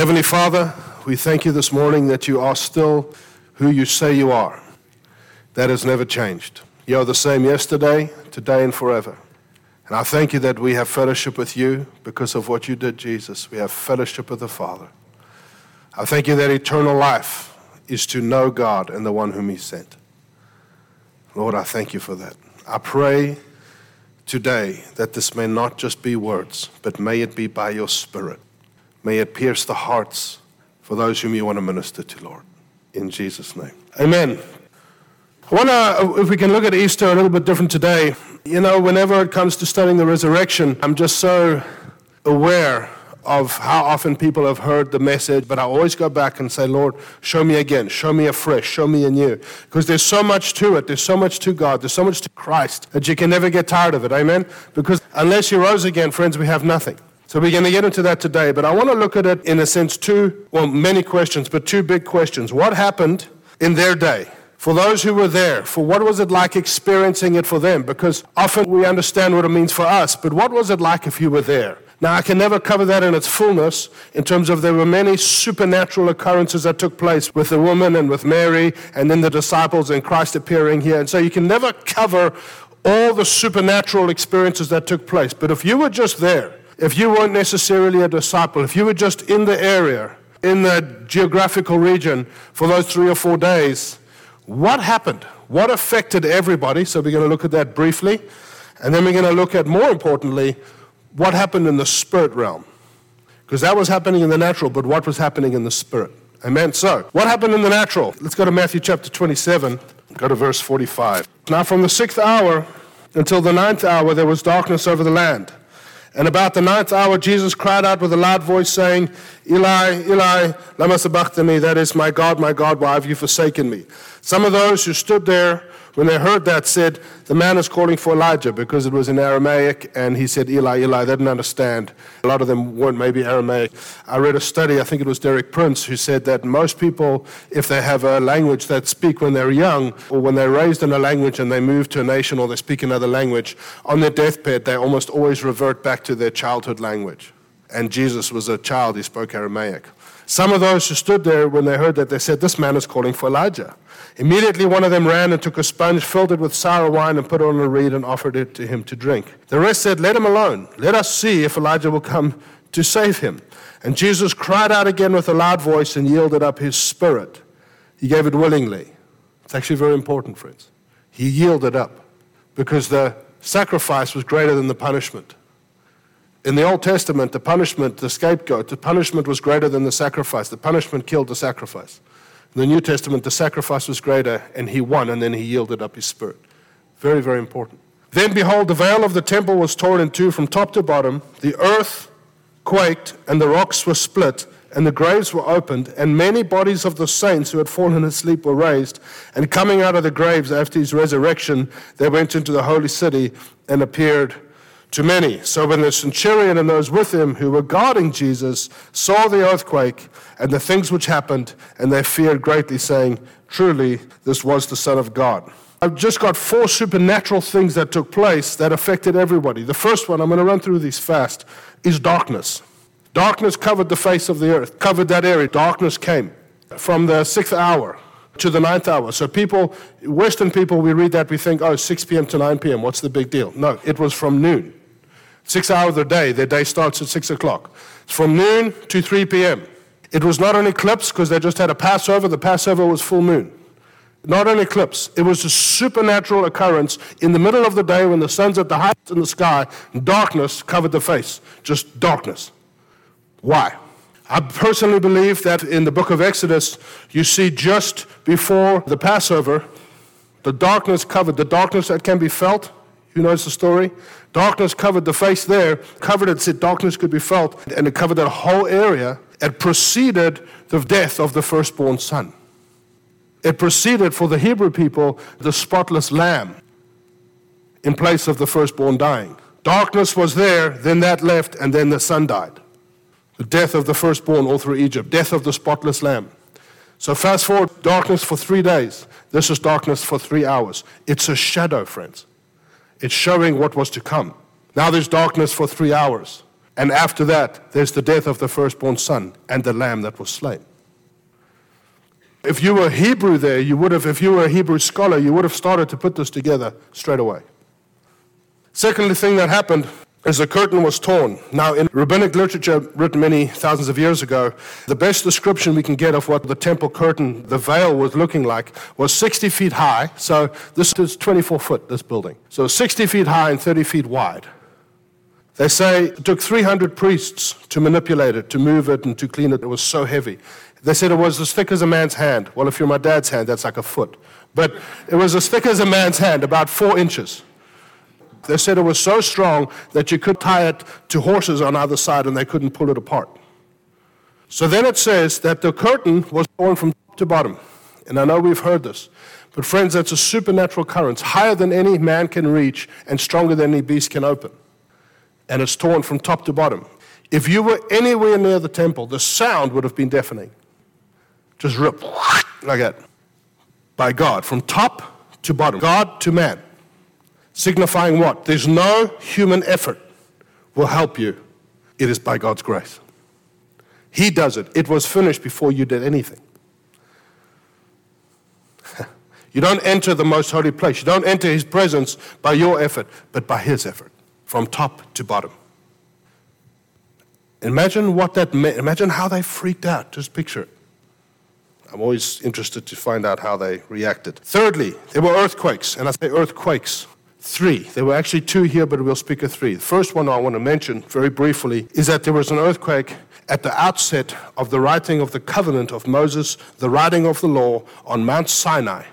Heavenly Father, we thank you this morning that you are still who you say you are. That has never changed. You are the same yesterday, today, and forever. And I thank you that we have fellowship with you because of what you did, Jesus. We have fellowship with the Father. I thank you that eternal life is to know God and the one whom He sent. Lord, I thank you for that. I pray today that this may not just be words, but may it be by your Spirit. May it pierce the hearts for those whom you want to minister to, Lord. In Jesus' name. Amen. I wonder if we can look at Easter a little bit different today. You know, whenever it comes to studying the resurrection, I'm just so aware of how often people have heard the message, but I always go back and say, Lord, show me again, show me afresh, show me anew. Because there's so much to it, there's so much to God, there's so much to Christ that you can never get tired of it. Amen? Because unless He rose again, friends, we have nothing. So we're going to get into that today, but I want to look at it in a sense two, well, many questions, but two big questions. What happened in their day? For those who were there, for what was it like experiencing it for them? Because often we understand what it means for us, but what was it like if you were there? Now, I can never cover that in its fullness in terms of there were many supernatural occurrences that took place with the woman and with Mary and then the disciples and Christ appearing here. And so you can never cover all the supernatural experiences that took place. But if you were just there, if you weren't necessarily a disciple, if you were just in the area, in the geographical region for those three or four days, what happened? What affected everybody? So we're going to look at that briefly. And then we're going to look at, more importantly, what happened in the spirit realm. Because that was happening in the natural, but what was happening in the spirit? Amen. So, what happened in the natural? Let's go to Matthew chapter 27, go to verse 45. Now, from the sixth hour until the ninth hour, there was darkness over the land. And about the ninth hour, Jesus cried out with a loud voice, saying, Eli, Eli, lama sabachthani, that is, my God, my God, why have you forsaken me? Some of those who stood there when they heard that, said, The man is calling for Elijah because it was in Aramaic, and he said, Eli, Eli. They didn't understand. A lot of them weren't maybe Aramaic. I read a study, I think it was Derek Prince, who said that most people, if they have a language that speak when they're young, or when they're raised in a language and they move to a nation or they speak another language, on their deathbed, they almost always revert back to their childhood language. And Jesus was a child, he spoke Aramaic. Some of those who stood there, when they heard that, they said, This man is calling for Elijah. Immediately one of them ran and took a sponge, filled it with sour wine, and put it on a reed and offered it to him to drink. The rest said, Let him alone. Let us see if Elijah will come to save him. And Jesus cried out again with a loud voice and yielded up his spirit. He gave it willingly. It's actually very important, friends. He yielded up because the sacrifice was greater than the punishment. In the Old Testament, the punishment, the scapegoat, the punishment was greater than the sacrifice. The punishment killed the sacrifice. In the New Testament, the sacrifice was greater, and he won, and then he yielded up his spirit. Very, very important. Then behold, the veil of the temple was torn in two from top to bottom. The earth quaked, and the rocks were split, and the graves were opened, and many bodies of the saints who had fallen asleep were raised. And coming out of the graves after his resurrection, they went into the holy city and appeared to many. So when the centurion and those with him who were guarding Jesus saw the earthquake and the things which happened, and they feared greatly, saying, Truly, this was the Son of God. I've just got four supernatural things that took place that affected everybody. The first one, I'm going to run through these fast, is darkness. Darkness covered the face of the earth, covered that area. Darkness came from the sixth hour to the ninth hour. So people, Western people, we read that, we think, oh, 6 p.m. to 9 p.m., what's the big deal? No, it was from noon. Six hours a day. Their day starts at 6 o'clock. It's from noon to 3 p.m. It was not an eclipse because they just had a Passover. The Passover was full moon. Not an eclipse. It was a supernatural occurrence in the middle of the day when the sun's at the highest in the sky, darkness covered the face. Just darkness. Why? I personally believe that in the book of Exodus, you see just before the Passover, the darkness covered, the darkness that can be felt. You knows the story? Darkness covered the face there, covered it, said darkness could be felt, and it covered that whole area. It preceded the death of the firstborn son. It preceded for the Hebrew people the spotless lamb in place of the firstborn dying. Darkness was there, then that left, and then the son died. The death of the firstborn all through Egypt, death of the spotless lamb. So fast forward, darkness for three days. This is darkness for three hours. It's a shadow, friends. It's showing what was to come. Now there's darkness for three hours. And after that, there's the death of the firstborn son and the lamb that was slain. If you were Hebrew there, you would have, if you were a Hebrew scholar, you would have started to put this together straight away. Secondly, thing that happened is the curtain was torn. Now, in rabbinic literature written many thousands of years ago, the best description we can get of what the temple curtain, the veil, was looking like was 60 feet high. So this is 24 foot, this building. So 60 feet high and 30 feet wide. They say it took 300 priests to manipulate it, to move it, and to clean it. It was so heavy. They said it was as thick as a man's hand. Well, if you're my dad's hand, that's like a foot. But it was as thick as a man's hand, about four inches. They said it was so strong that you could tie it to horses on either side and they couldn't pull it apart. So then it says that the curtain was torn from top to bottom. And I know we've heard this. But friends, that's a supernatural current, higher than any man can reach and stronger than any beast can open and it's torn from top to bottom. If you were anywhere near the temple, the sound would have been deafening. Just rip like that. By God, from top to bottom, God to man. Signifying what? There's no human effort will help you. It is by God's grace. He does it. It was finished before you did anything. you don't enter the most holy place. You don't enter his presence by your effort, but by his effort from top to bottom. Imagine what that meant. Imagine how they freaked out. Just picture it. I'm always interested to find out how they reacted. Thirdly, there were earthquakes, and I say earthquakes. Three. There were actually two here, but we'll speak of three. The first one I want to mention very briefly is that there was an earthquake at the outset of the writing of the covenant of Moses, the writing of the law on Mount Sinai.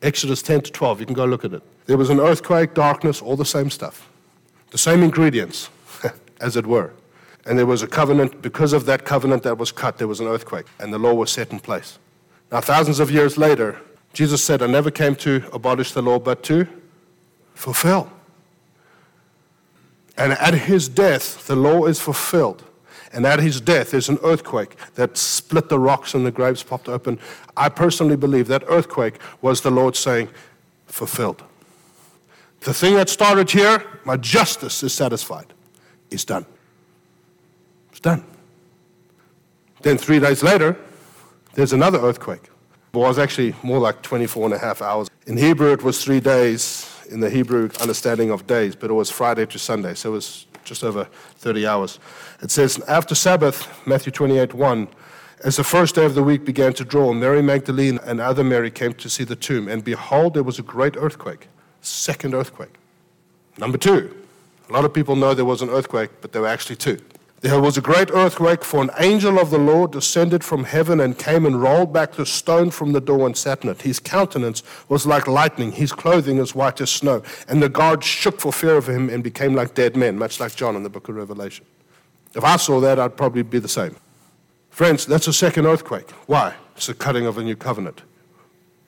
Exodus 10 to 12. You can go look at it. There was an earthquake, darkness, all the same stuff the same ingredients, as it were. And there was a covenant, because of that covenant that was cut, there was an earthquake, and the law was set in place. Now, thousands of years later, Jesus said, I never came to abolish the law, but to fulfill. And at his death, the law is fulfilled. And at his death, there's an earthquake that split the rocks and the graves popped open. I personally believe that earthquake was the Lord saying, fulfilled. The thing that started here, my justice is satisfied. It's done. It's done. Then three days later, there's another earthquake. It was actually more like 24 and a half hours. In Hebrew, it was three days in the Hebrew understanding of days, but it was Friday to Sunday, so it was just over 30 hours. It says, After Sabbath, Matthew 28 1, as the first day of the week began to draw, Mary Magdalene and other Mary came to see the tomb, and behold, there was a great earthquake second earthquake. Number two, a lot of people know there was an earthquake, but there were actually two. There was a great earthquake, for an angel of the Lord descended from heaven and came and rolled back the stone from the door and sat in it. His countenance was like lightning, his clothing as white as snow. And the guards shook for fear of him and became like dead men, much like John in the book of Revelation. If I saw that, I'd probably be the same. Friends, that's a second earthquake. Why? It's the cutting of a new covenant.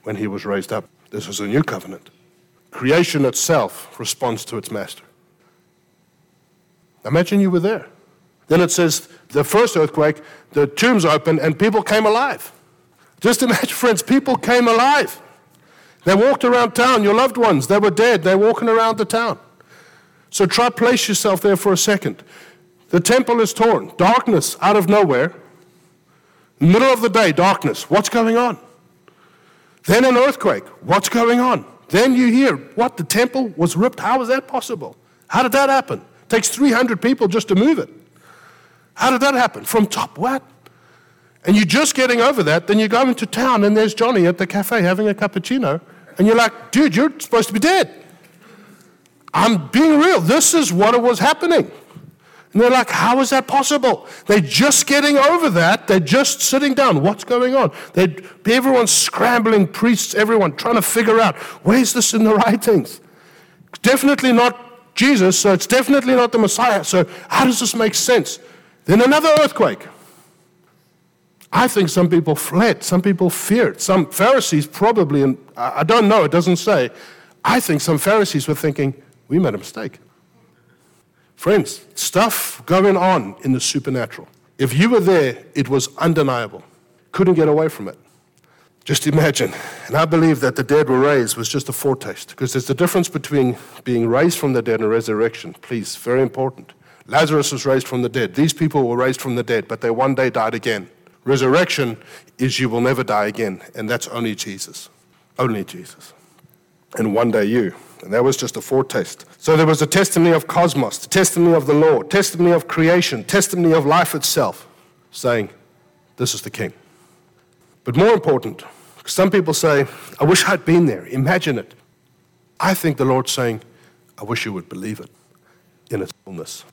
When he was raised up, this was a new covenant. Creation itself responds to its master. Imagine you were there. Then it says the first earthquake, the tombs opened and people came alive. Just imagine, friends, people came alive. They walked around town, your loved ones, they were dead, they're walking around the town. So try place yourself there for a second. The temple is torn, darkness out of nowhere. Middle of the day, darkness. What's going on? Then an earthquake. What's going on? Then you hear, what, the temple was ripped? How is that possible? How did that happen? It takes 300 people just to move it. How did that happen? From top what? And you're just getting over that, then you go into town and there's Johnny at the cafe having a cappuccino, and you're like, dude, you're supposed to be dead. I'm being real. This is what it was happening. And they're like, how is that possible? They're just getting over that. They're just sitting down. What's going on? They're, everyone's scrambling, priests, everyone trying to figure out where's this in the writings? Definitely not Jesus, so it's definitely not the Messiah. So how does this make sense? Then another earthquake. I think some people fled, some people feared. Some Pharisees probably, and I don't know, it doesn't say. I think some Pharisees were thinking, we made a mistake. Friends, stuff going on in the supernatural. If you were there, it was undeniable. Couldn't get away from it. Just imagine. And I believe that the dead were raised was just a foretaste, because there's a difference between being raised from the dead and resurrection. Please, very important. Lazarus was raised from the dead. These people were raised from the dead, but they one day died again. Resurrection is you will never die again, and that's only Jesus. Only Jesus. And one day you. And that was just a foretaste. So there was a testimony of cosmos, the testimony of the Lord, testimony of creation, testimony of life itself, saying, This is the King. But more important, some people say, I wish I'd been there. Imagine it. I think the Lord's saying, I wish you would believe it in its fullness.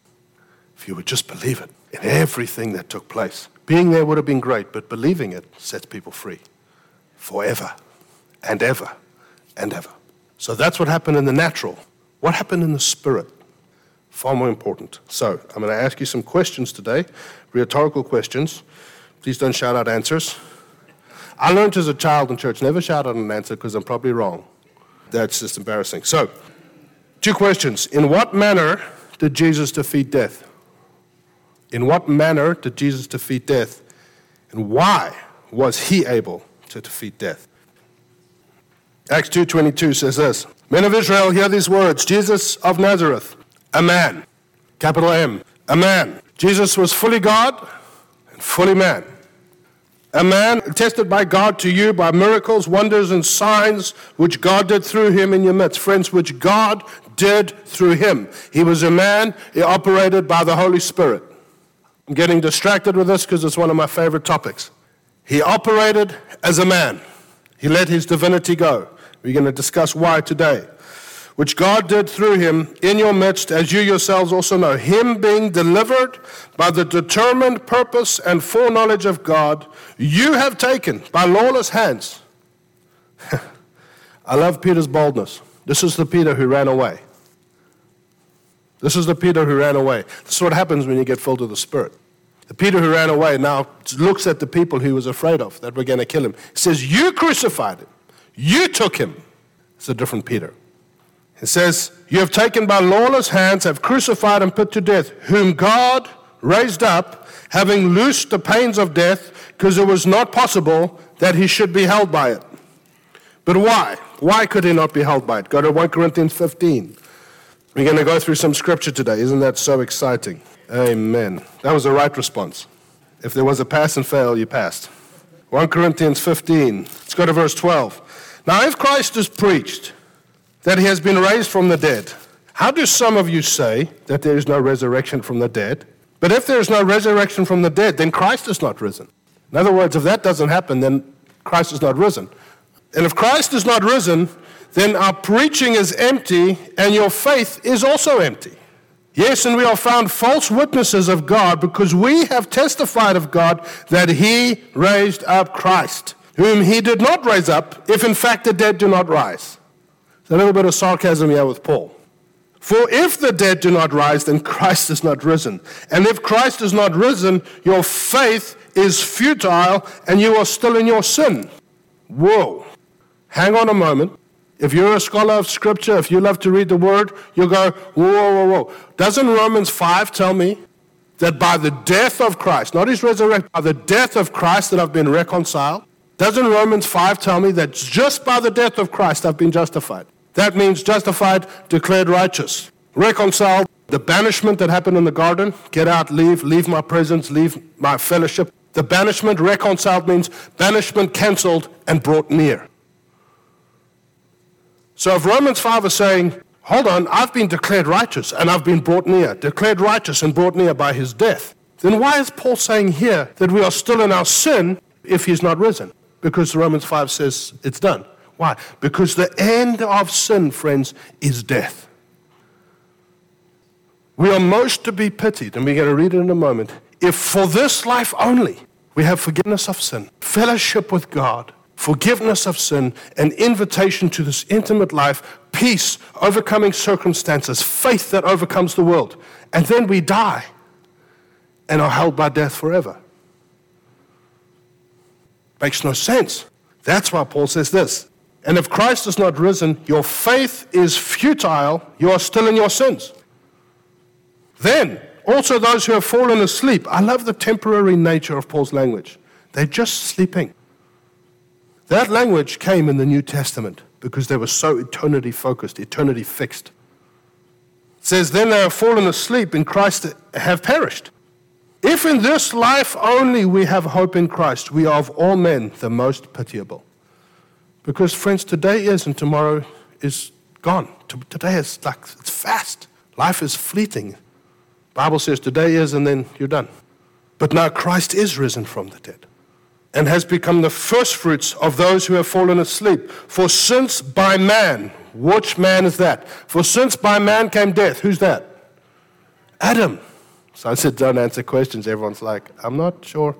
If you would just believe it in everything that took place. Being there would have been great, but believing it sets people free forever and ever and ever. So that's what happened in the natural. What happened in the spirit? Far more important. So I'm going to ask you some questions today, rhetorical questions. Please don't shout out answers. I learned as a child in church never shout out an answer because I'm probably wrong. That's just embarrassing. So, two questions. In what manner did Jesus defeat death? In what manner did Jesus defeat death? And why was he able to defeat death? Acts 2:22 says this: Men of Israel, hear these words: Jesus of Nazareth, a man, capital M, a man. Jesus was fully God and fully man. A man tested by God to you by miracles, wonders, and signs which God did through him in your midst. Friends, which God did through him. He was a man, he operated by the Holy Spirit. I'm getting distracted with this because it's one of my favorite topics. He operated as a man, he let his divinity go. We're going to discuss why today which God did through him in your midst, as you yourselves also know, him being delivered by the determined purpose and foreknowledge of God, you have taken by lawless hands. I love Peter's boldness. This is the Peter who ran away. This is the Peter who ran away. This is what happens when you get filled with the Spirit. The Peter who ran away now looks at the people he was afraid of that were going to kill him. He says, You crucified him. You took him. It's a different Peter. It says, You have taken by lawless hands, have crucified and put to death, whom God raised up, having loosed the pains of death, because it was not possible that he should be held by it. But why? Why could he not be held by it? Go to 1 Corinthians 15. We're going to go through some scripture today. Isn't that so exciting? Amen. That was the right response. If there was a pass and fail, you passed. 1 Corinthians 15. Let's go to verse 12. Now, if Christ is preached, that he has been raised from the dead. How do some of you say that there is no resurrection from the dead? But if there is no resurrection from the dead, then Christ is not risen. In other words, if that doesn't happen, then Christ is not risen. And if Christ is not risen, then our preaching is empty and your faith is also empty. Yes, and we are found false witnesses of God because we have testified of God that He raised up Christ, whom He did not raise up, if in fact the dead do not rise a little bit of sarcasm here with Paul. For if the dead do not rise, then Christ is not risen. And if Christ is not risen, your faith is futile and you are still in your sin. Whoa. Hang on a moment. If you're a scholar of Scripture, if you love to read the Word, you'll go, whoa, whoa, whoa. Doesn't Romans 5 tell me that by the death of Christ, not his resurrection, by the death of Christ that I've been reconciled? Doesn't Romans 5 tell me that just by the death of Christ I've been justified? That means justified, declared righteous, reconciled. The banishment that happened in the garden get out, leave, leave my presence, leave my fellowship. The banishment, reconciled, means banishment canceled and brought near. So if Romans 5 is saying, hold on, I've been declared righteous and I've been brought near, declared righteous and brought near by his death, then why is Paul saying here that we are still in our sin if he's not risen? Because Romans 5 says it's done. Why? Because the end of sin, friends, is death. We are most to be pitied, and we're going to read it in a moment, if for this life only we have forgiveness of sin, fellowship with God, forgiveness of sin, an invitation to this intimate life, peace, overcoming circumstances, faith that overcomes the world. And then we die and are held by death forever. Makes no sense. That's why Paul says this and if Christ is not risen, your faith is futile, you are still in your sins. Then, also those who have fallen asleep, I love the temporary nature of Paul's language. They're just sleeping. That language came in the New Testament because they were so eternity focused, eternity fixed. It says, Then they have fallen asleep in Christ have perished. If in this life only we have hope in Christ, we are of all men the most pitiable. Because, friends, today is and tomorrow is gone. Today is like, it's fast. Life is fleeting. Bible says today is and then you're done. But now Christ is risen from the dead and has become the firstfruits of those who have fallen asleep. For since by man, which man is that? For since by man came death, who's that? Adam. So I said, don't answer questions. Everyone's like, I'm not sure.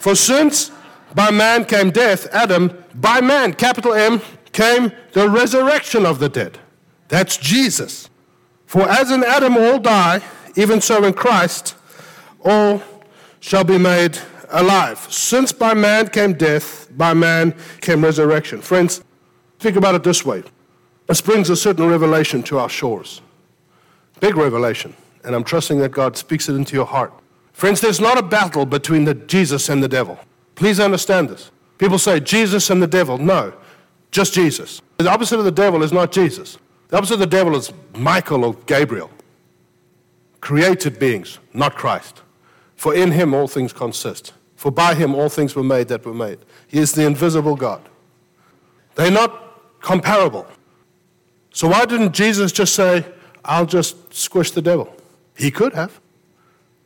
For since by man came death, Adam, by man, capital M, came the resurrection of the dead. That's Jesus. For as in Adam all die, even so in Christ all shall be made alive. Since by man came death, by man came resurrection. Friends, think about it this way. This brings a certain revelation to our shores. Big revelation. And I'm trusting that God speaks it into your heart. Friends, there's not a battle between the Jesus and the devil. Please understand this. People say Jesus and the devil. No, just Jesus. The opposite of the devil is not Jesus. The opposite of the devil is Michael or Gabriel. Created beings, not Christ. For in him all things consist. For by him all things were made that were made. He is the invisible God. They're not comparable. So why didn't Jesus just say, I'll just squish the devil? He could have.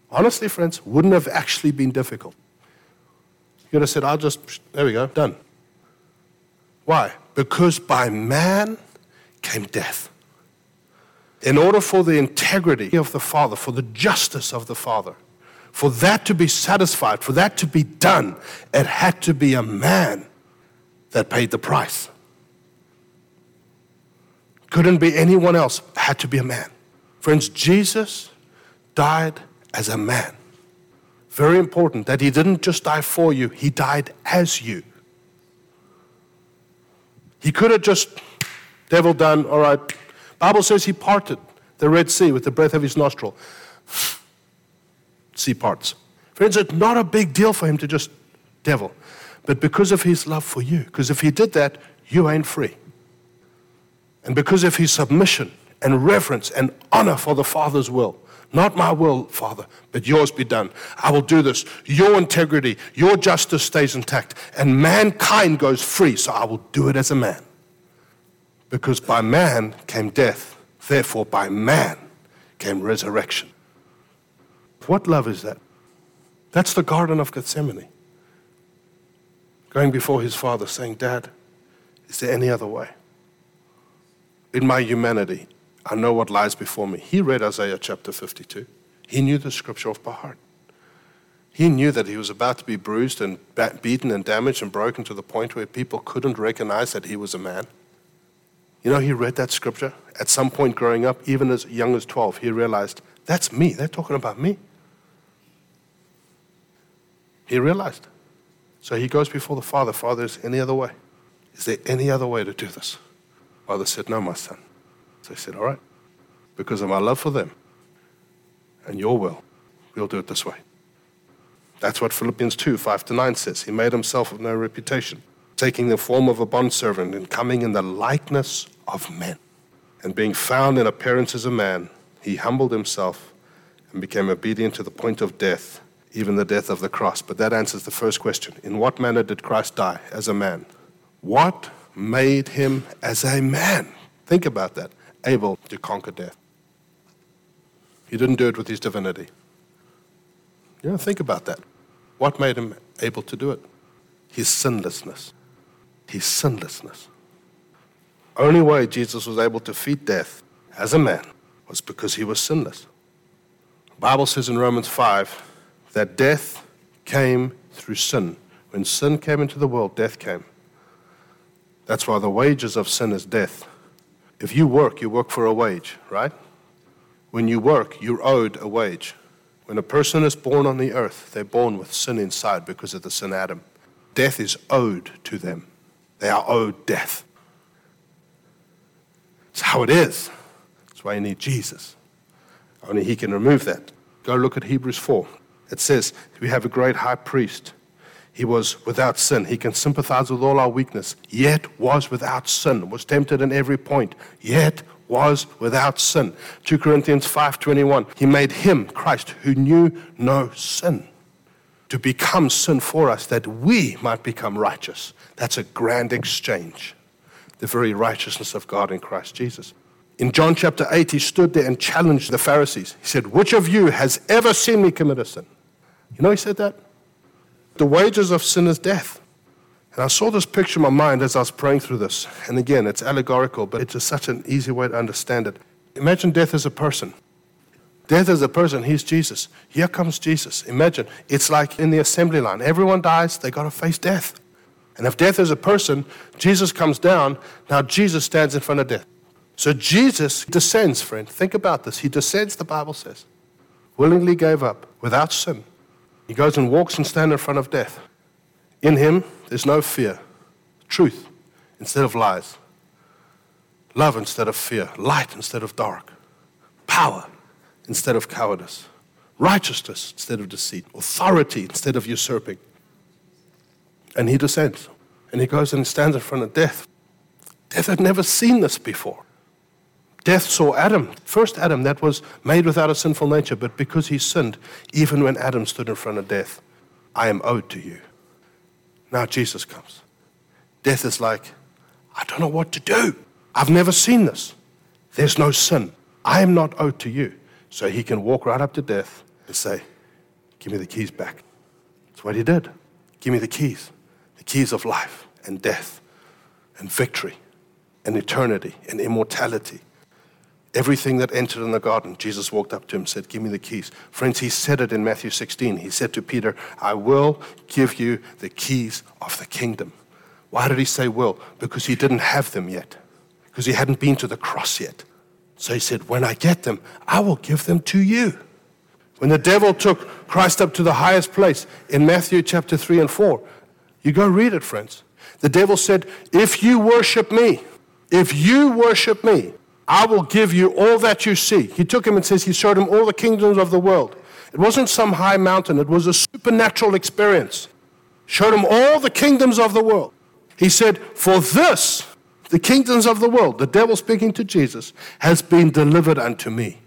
Honestly, friends, wouldn't have actually been difficult. He could have said, I'll just, there we go, done. Why? Because by man came death. In order for the integrity of the Father, for the justice of the Father, for that to be satisfied, for that to be done, it had to be a man that paid the price. Couldn't be anyone else, had to be a man. Friends, Jesus died as a man. Very important that he didn't just die for you, he died as you. He could have just, devil done, all right. Bible says he parted the Red Sea with the breath of his nostril sea parts. Friends, it's not a big deal for him to just devil. But because of his love for you, because if he did that, you ain't free. And because of his submission and reverence and honor for the Father's will, not my will, Father, but yours be done. I will do this. Your integrity, your justice stays intact, and mankind goes free, so I will do it as a man. Because by man came death, therefore by man came resurrection. What love is that? That's the Garden of Gethsemane. Going before his father, saying, Dad, is there any other way? In my humanity, I know what lies before me. He read Isaiah chapter 52. He knew the scripture off by heart. He knew that he was about to be bruised and beaten and damaged and broken to the point where people couldn't recognize that he was a man. You know, he read that scripture. At some point growing up, even as young as 12, he realized, that's me. They're talking about me. He realized. So he goes before the Father. Father, is any other way? Is there any other way to do this? Father said, No, my son. So he said, All right. Because of my love for them and your will, we'll do it this way. That's what Philippians 2 5 to 9 says. He made himself of no reputation, taking the form of a bondservant and coming in the likeness of men. And being found in appearance as a man, he humbled himself and became obedient to the point of death even the death of the cross. But that answers the first question In what manner did Christ die as a man? What made him as a man? Think about that. Able to conquer death. He didn't do it with his divinity. You know, think about that. What made him able to do it? His sinlessness. His sinlessness. Only way Jesus was able to defeat death as a man was because he was sinless. The Bible says in Romans 5 that death came through sin. When sin came into the world, death came. That's why the wages of sin is death. If you work, you work for a wage, right? When you work, you're owed a wage. When a person is born on the earth, they're born with sin inside because of the sin Adam. Death is owed to them. They are owed death. It's how it is. That's why you need Jesus. Only He can remove that. Go look at Hebrews 4. It says, We have a great high priest. He was without sin. He can sympathize with all our weakness, yet was without sin, was tempted in every point, yet was without sin. 2 Corinthians 5:21. He made him, Christ, who knew no sin, to become sin for us that we might become righteous. That's a grand exchange. The very righteousness of God in Christ Jesus. In John chapter 8, he stood there and challenged the Pharisees. He said, Which of you has ever seen me commit a sin? You know, he said that? The wages of sin is death. And I saw this picture in my mind as I was praying through this. And again, it's allegorical, but it's just such an easy way to understand it. Imagine death as a person. Death as a person, he's Jesus. Here comes Jesus. Imagine, it's like in the assembly line. Everyone dies, they got to face death. And if death is a person, Jesus comes down. Now Jesus stands in front of death. So Jesus descends, friend. Think about this. He descends, the Bible says. Willingly gave up without sin. He goes and walks and stands in front of death. In him, there's no fear. Truth instead of lies. Love instead of fear. Light instead of dark. Power instead of cowardice. Righteousness instead of deceit. Authority instead of usurping. And he descends. And he goes and stands in front of death. Death had never seen this before. Death saw Adam, first Adam that was made without a sinful nature, but because he sinned, even when Adam stood in front of death, I am owed to you. Now Jesus comes. Death is like, I don't know what to do. I've never seen this. There's no sin. I am not owed to you. So he can walk right up to death and say, Give me the keys back. That's what he did. Give me the keys the keys of life and death and victory and eternity and immortality. Everything that entered in the garden, Jesus walked up to him and said, Give me the keys. Friends, he said it in Matthew 16. He said to Peter, I will give you the keys of the kingdom. Why did he say will? Because he didn't have them yet, because he hadn't been to the cross yet. So he said, When I get them, I will give them to you. When the devil took Christ up to the highest place in Matthew chapter 3 and 4, you go read it, friends. The devil said, If you worship me, if you worship me, I will give you all that you see. He took him and says he showed him all the kingdoms of the world. It wasn't some high mountain, it was a supernatural experience. Showed him all the kingdoms of the world. He said, For this, the kingdoms of the world, the devil speaking to Jesus, has been delivered unto me.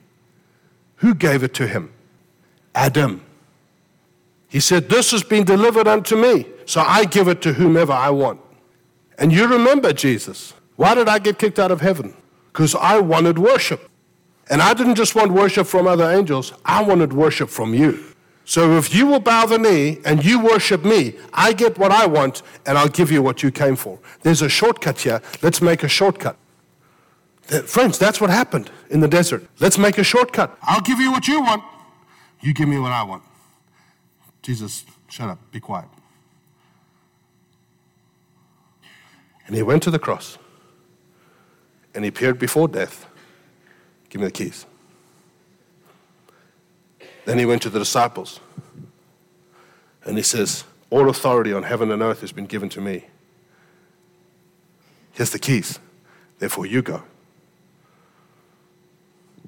Who gave it to him? Adam. He said, This has been delivered unto me, so I give it to whomever I want. And you remember Jesus. Why did I get kicked out of heaven? Because I wanted worship. And I didn't just want worship from other angels, I wanted worship from you. So if you will bow the knee and you worship me, I get what I want and I'll give you what you came for. There's a shortcut here. Let's make a shortcut. Friends, that's what happened in the desert. Let's make a shortcut. I'll give you what you want. You give me what I want. Jesus, shut up, be quiet. And he went to the cross and he appeared before death. Give me the keys. Then he went to the disciples and he says, All authority on heaven and earth has been given to me. Here's the keys. Therefore, you go.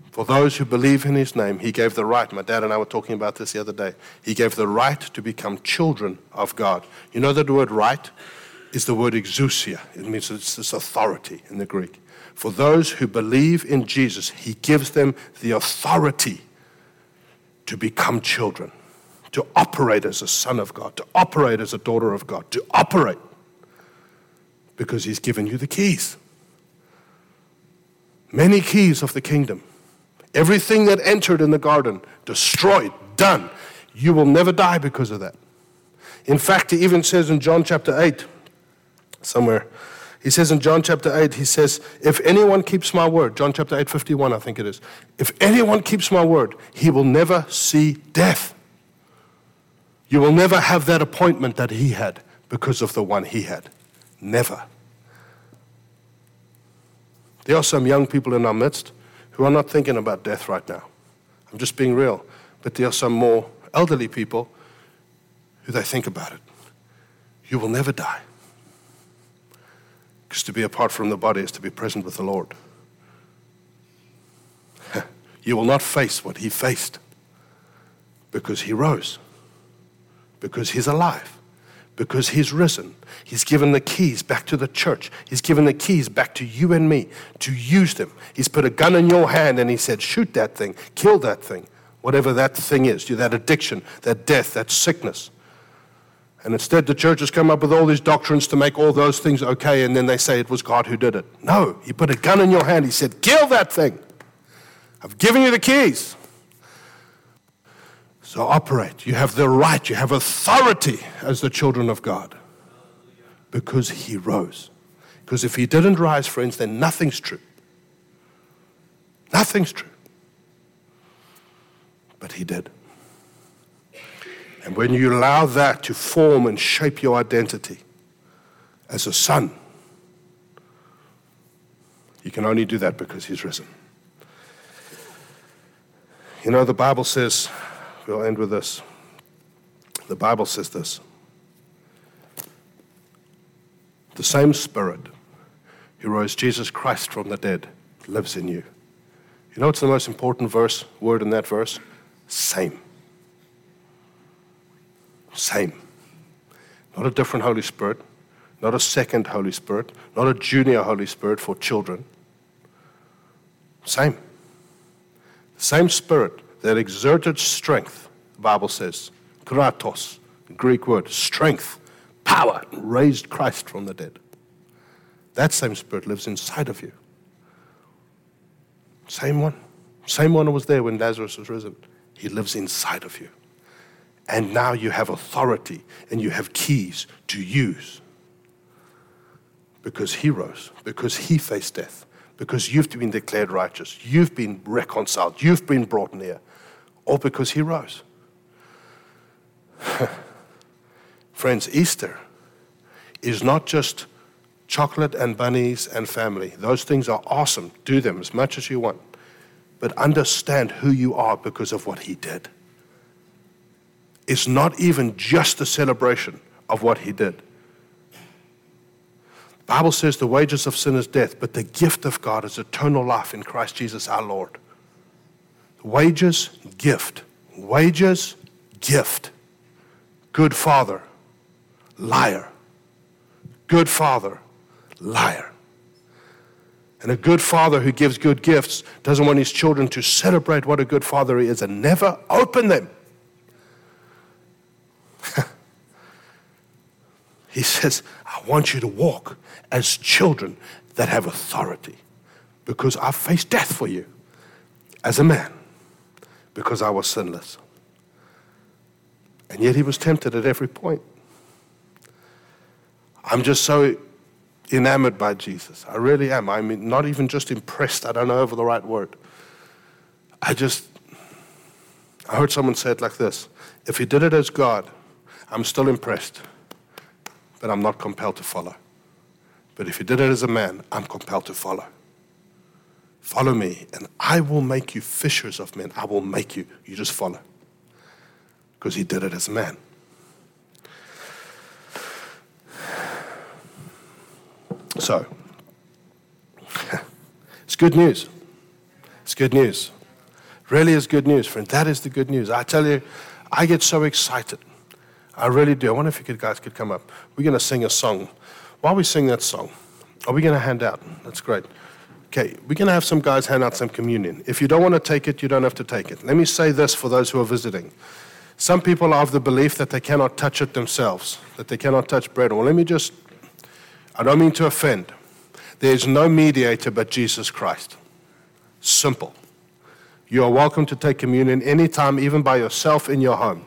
For those who believe in his name, he gave the right. My dad and I were talking about this the other day. He gave the right to become children of God. You know that word right is the word exousia. It means it's this authority in the Greek. For those who believe in Jesus, he gives them the authority to become children, to operate as a son of God, to operate as a daughter of God, to operate because he's given you the keys. Many keys of the kingdom. Everything that entered in the garden, destroyed, done. You will never die because of that. In fact, he even says in John chapter 8, somewhere, he says in John chapter 8, he says, If anyone keeps my word, John chapter 8, 51, I think it is. If anyone keeps my word, he will never see death. You will never have that appointment that he had because of the one he had. Never. There are some young people in our midst who are not thinking about death right now. I'm just being real. But there are some more elderly people who they think about it. You will never die. Because to be apart from the body is to be present with the Lord. you will not face what he faced because he rose, because he's alive, because he's risen. He's given the keys back to the church. He's given the keys back to you and me to use them. He's put a gun in your hand and he said, shoot that thing, kill that thing, whatever that thing is, that addiction, that death, that sickness. And instead, the church has come up with all these doctrines to make all those things okay, and then they say it was God who did it. No, He put a gun in your hand. He said, Kill that thing. I've given you the keys. So operate. You have the right, you have authority as the children of God because He rose. Because if He didn't rise, friends, then nothing's true. Nothing's true. But He did. And when you allow that to form and shape your identity as a son, you can only do that because he's risen. You know, the Bible says, we'll end with this. The Bible says this the same Spirit who rose Jesus Christ from the dead lives in you. You know what's the most important verse, word in that verse? Same. Same. Not a different Holy Spirit, not a second Holy Spirit, not a junior Holy Spirit for children. Same. Same Spirit that exerted strength, the Bible says, kratos, Greek word, strength, power, raised Christ from the dead. That same Spirit lives inside of you. Same one. Same one who was there when Lazarus was risen. He lives inside of you. And now you have authority and you have keys to use. Because he rose, because he faced death, because you've been declared righteous, you've been reconciled, you've been brought near, all because he rose. Friends, Easter is not just chocolate and bunnies and family. Those things are awesome. Do them as much as you want. But understand who you are because of what he did is not even just a celebration of what he did. The Bible says the wages of sin is death, but the gift of God is eternal life in Christ Jesus our Lord. Wages, gift. Wages, gift. Good father, liar. Good father, liar. And a good father who gives good gifts doesn't want his children to celebrate what a good father he is and never open them. He says, I want you to walk as children that have authority because I faced death for you as a man because I was sinless. And yet he was tempted at every point. I'm just so enamored by Jesus. I really am. I mean, not even just impressed. I don't know over the right word. I just, I heard someone say it like this If he did it as God, I'm still impressed, but I'm not compelled to follow. But if he did it as a man, I'm compelled to follow. Follow me, and I will make you fishers of men. I will make you. You just follow. Because he did it as a man. So, it's good news. It's good news. Really is good news, friend. That is the good news. I tell you, I get so excited I really do. I wonder if you could, guys could come up. We're going to sing a song. While we sing that song, are we going to hand out? That's great. Okay, we're going to have some guys hand out some communion. If you don't want to take it, you don't have to take it. Let me say this for those who are visiting. Some people are of the belief that they cannot touch it themselves, that they cannot touch bread. Well, let me just, I don't mean to offend. There is no mediator but Jesus Christ. Simple. You are welcome to take communion anytime, even by yourself in your home.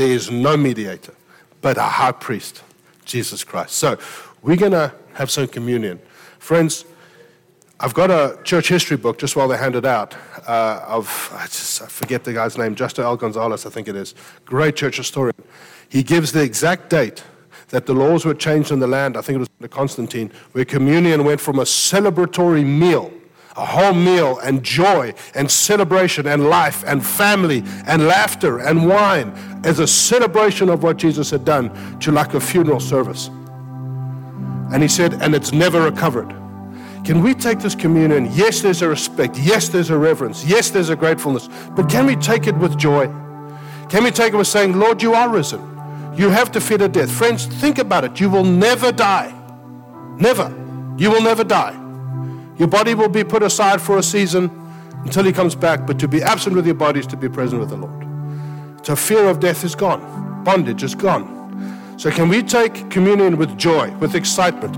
There is no mediator but a high priest, Jesus Christ. So we're going to have some communion. Friends, I've got a church history book just while they hand it out uh, of, I, just, I forget the guy's name, Justo L. Gonzalez, I think it is. Great church historian. He gives the exact date that the laws were changed in the land, I think it was under Constantine, where communion went from a celebratory meal a whole meal and joy and celebration and life and family and laughter and wine as a celebration of what Jesus had done to like a funeral service. And he said, and it's never recovered. Can we take this communion? Yes, there's a respect. Yes, there's a reverence. Yes, there's a gratefulness. But can we take it with joy? Can we take it with saying, Lord, you are risen? You have of death. Friends, think about it. You will never die. Never. You will never die. Your body will be put aside for a season until he comes back, but to be absent with your body is to be present with the Lord. So fear of death is gone. Bondage is gone. So can we take communion with joy, with excitement?